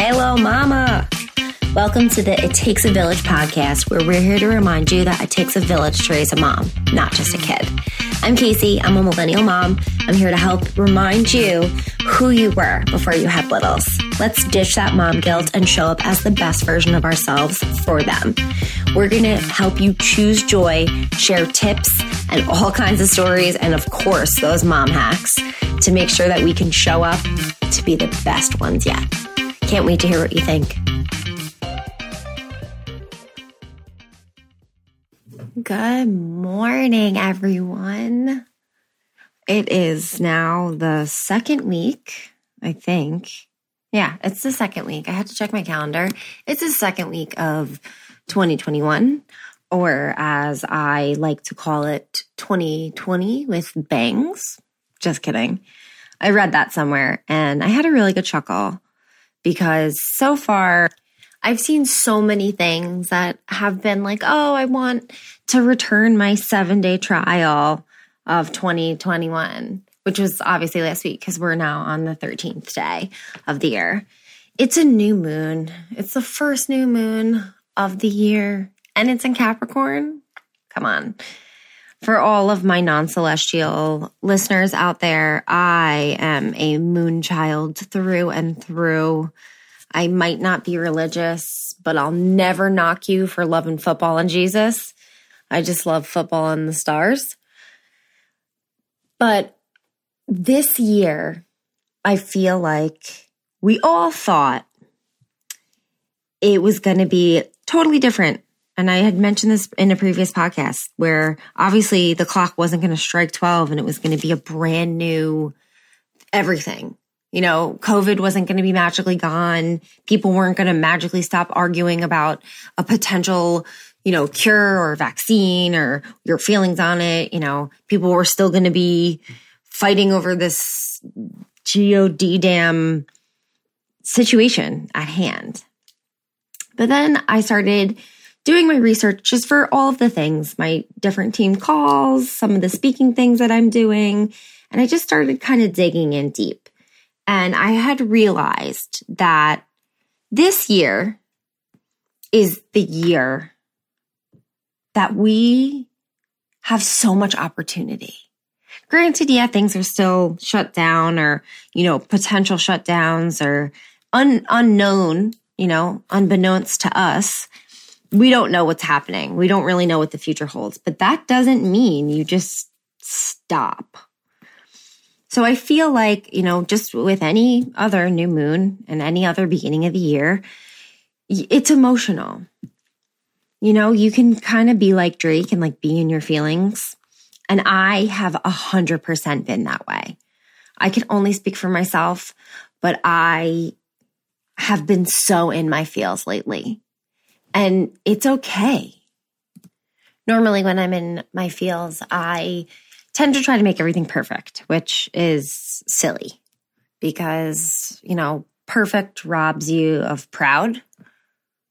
Hello, Mama. Welcome to the It Takes a Village podcast, where we're here to remind you that it takes a village to raise a mom, not just a kid. I'm Casey. I'm a millennial mom. I'm here to help remind you who you were before you had littles. Let's ditch that mom guilt and show up as the best version of ourselves for them. We're going to help you choose joy, share tips, and all kinds of stories, and of course, those mom hacks to make sure that we can show up to be the best ones yet. Can't wait to hear what you think. Good morning, everyone. It is now the second week, I think. Yeah, it's the second week. I had to check my calendar. It's the second week of 2021, or as I like to call it, 2020 with bangs. Just kidding. I read that somewhere and I had a really good chuckle because so far I've seen so many things that have been like, oh, I want to return my seven day trial of 2021, which was obviously last week because we're now on the 13th day of the year. It's a new moon. It's the first new moon of the year and it's in Capricorn. Come on. For all of my non celestial listeners out there, I am a moon child through and through. I might not be religious, but I'll never knock you for loving football and Jesus. I just love football and the stars. But this year, I feel like we all thought it was going to be totally different. And I had mentioned this in a previous podcast where obviously the clock wasn't going to strike 12 and it was going to be a brand new everything. You know, COVID wasn't going to be magically gone. People weren't going to magically stop arguing about a potential, you know, cure or vaccine or your feelings on it. You know, people were still going to be fighting over this God situation at hand. But then I started doing my research just for all of the things, my different team calls, some of the speaking things that I'm doing. And I just started kind of digging in deep. And I had realized that this year is the year that we have so much opportunity. Granted, yeah, things are still shut down or, you know, potential shutdowns or un- unknown, you know, unbeknownst to us. We don't know what's happening. We don't really know what the future holds, but that doesn't mean you just stop so I feel like, you know, just with any other new moon and any other beginning of the year, it's emotional. You know, you can kind of be like Drake and like be in your feelings. And I have a hundred percent been that way. I can only speak for myself, but I have been so in my feels lately. And it's okay. Normally, when I'm in my feels, I tend to try to make everything perfect, which is silly because, you know, perfect robs you of proud.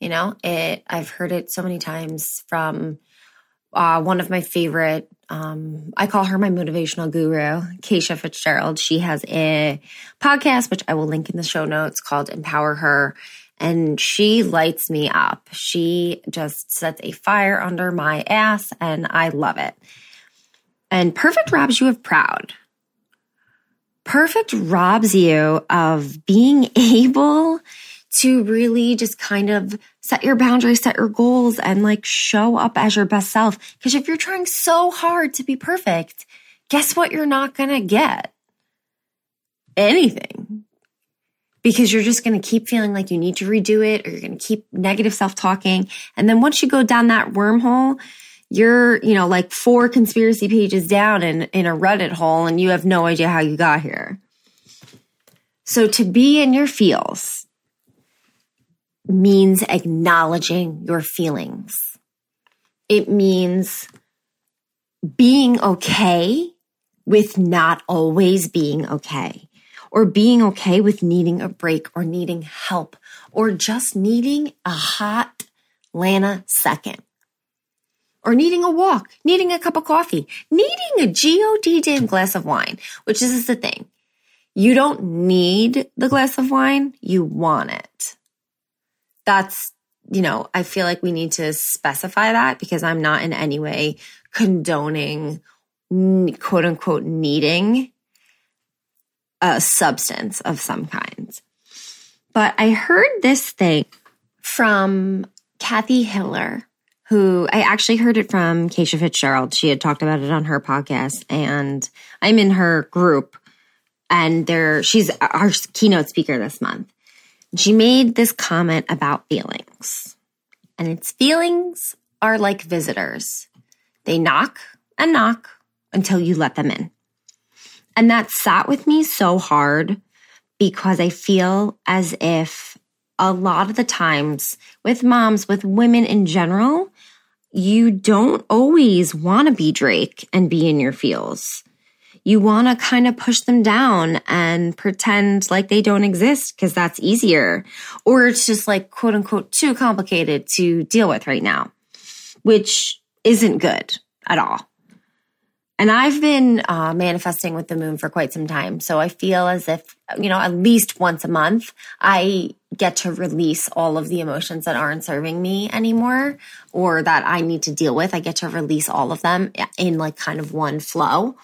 You know, it I've heard it so many times from uh, one of my favorite um, I call her my motivational guru, Keisha Fitzgerald. She has a podcast, which I will link in the show notes called Empower Her. And she lights me up. She just sets a fire under my ass, and I love it. And perfect robs you of proud. Perfect robs you of being able to really just kind of set your boundaries, set your goals, and like show up as your best self. Because if you're trying so hard to be perfect, guess what? You're not going to get anything because you're just going to keep feeling like you need to redo it or you're going to keep negative self talking. And then once you go down that wormhole, you're, you know, like four conspiracy pages down in, in a Reddit hole and you have no idea how you got here. So to be in your feels means acknowledging your feelings. It means being okay with not always being okay or being okay with needing a break or needing help or just needing a hot Lana second or needing a walk, needing a cup of coffee, needing a God damn glass of wine, which is the thing. You don't need the glass of wine, you want it. That's, you know, I feel like we need to specify that because I'm not in any way condoning quote unquote needing a substance of some kind. But I heard this thing from Cathy Heller, who I actually heard it from Keisha Fitzgerald. She had talked about it on her podcast, and I'm in her group, and there she's uh, our keynote speaker this month. She made this comment about feelings, and its feelings are like visitors. They knock and knock until you let them in. And that sat with me so hard because I feel as if a lot of the times with moms, with women in general, you don't always want to be Drake and be in your feels. You want to kind of push them down and pretend like they don't exist because that's easier. Or it's just like quote unquote too complicated to deal with right now, which isn't good at all. And I've been uh, manifesting with the moon for quite some time. So I feel as if, you know, at least once a month, I get to release all of the emotions that aren't serving me anymore or that I need to deal with. I get to release all of them in like kind of one flow.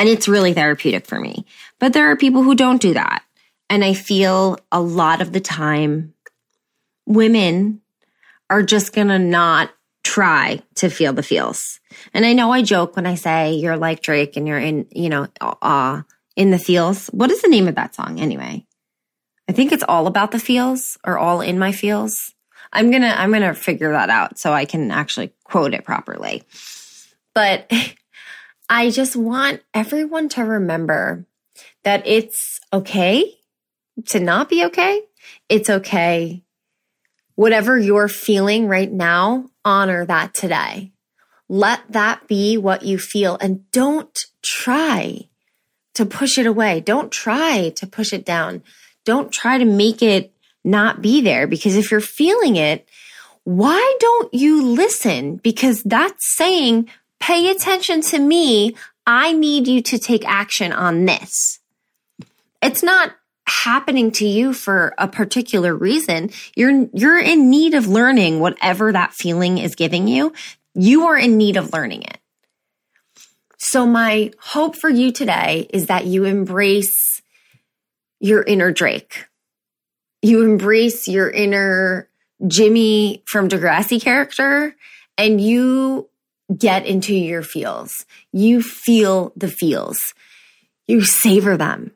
And it's really therapeutic for me. But there are people who don't do that. And I feel a lot of the time, women are just going to not try to feel the feels. And I know I joke when I say you're like Drake and you're in, you know, uh, in the feels. What is the name of that song anyway? I think it's all about the feels or all in my feels. I'm going to I'm going to figure that out so I can actually quote it properly. But I just want everyone to remember that it's okay to not be okay. It's okay whatever you're feeling right now, honor that today. Let that be what you feel and don't try to push it away. Don't try to push it down. Don't try to make it not be there because if you're feeling it, why don't you listen? Because that's saying, pay attention to me. I need you to take action on this. It's not happening to you for a particular reason, you're, you're in need of learning whatever that feeling is giving you. You are in need of learning it. So my hope for you today is that you embrace your inner Drake. You embrace your inner Jimmy from Degrassi character and you get into your feels. You feel the feels. You savor them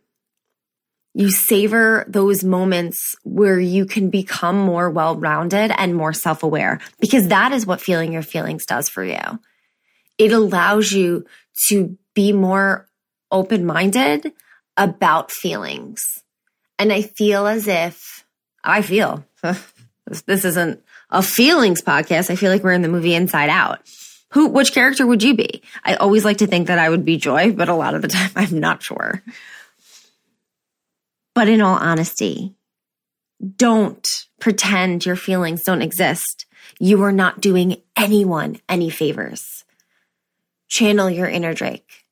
you savor those moments where you can become more well rounded and more self aware because that is what feeling your feelings does for you. It allows you to be more open minded about feelings. And I feel as if I feel this isn't a feelings podcast. I feel like we're in the movie Inside Out. Who, which character would you be? I always like to think that I would be Joy, but a lot of the time I'm not sure. But in all honesty, don't pretend your feelings don't exist. You are not doing anyone any favors. Channel your inner Drake.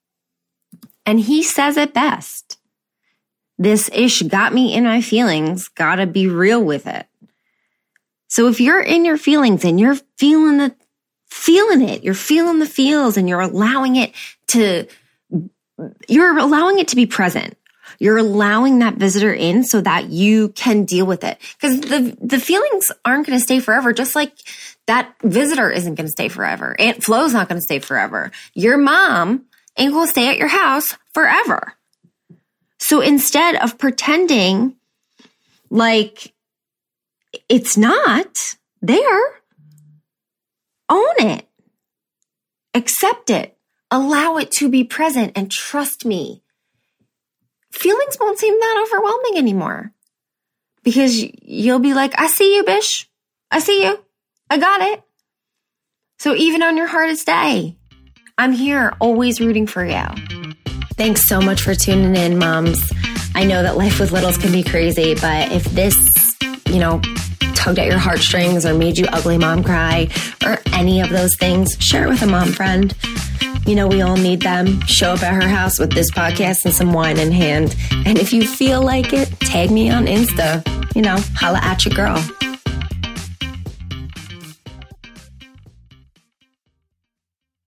And he says it best. This ish got me in my feelings. Gotta be real with it. So if you're in your feelings and you're feeling the, feeling it, you're feeling the feels and you're allowing it to, you're allowing it to be present. You're allowing that visitor in so that you can deal with it. Because the, the feelings aren't going to stay forever, just like that visitor isn't going to stay forever. Aunt Flo's not going to stay forever. Your mom ain't going to stay at your house forever. So instead of pretending like it's not there, own it, accept it, allow it to be present, and trust me, feelings won't seem that overwhelming anymore because you'll be like, I see you, bish. I see you. I got it. So even on your hardest day, I'm here always rooting for you. Thanks so much for tuning in, moms. I know that life with littles can be crazy, but if this, you know, tugged at your heartstrings or made you ugly mom cry or any of those things, share it with a mom friend You know, we all need them. Show up at her house with this podcast and some wine in hand. And if you feel like it, tag me on Insta. You know, holla at your girl.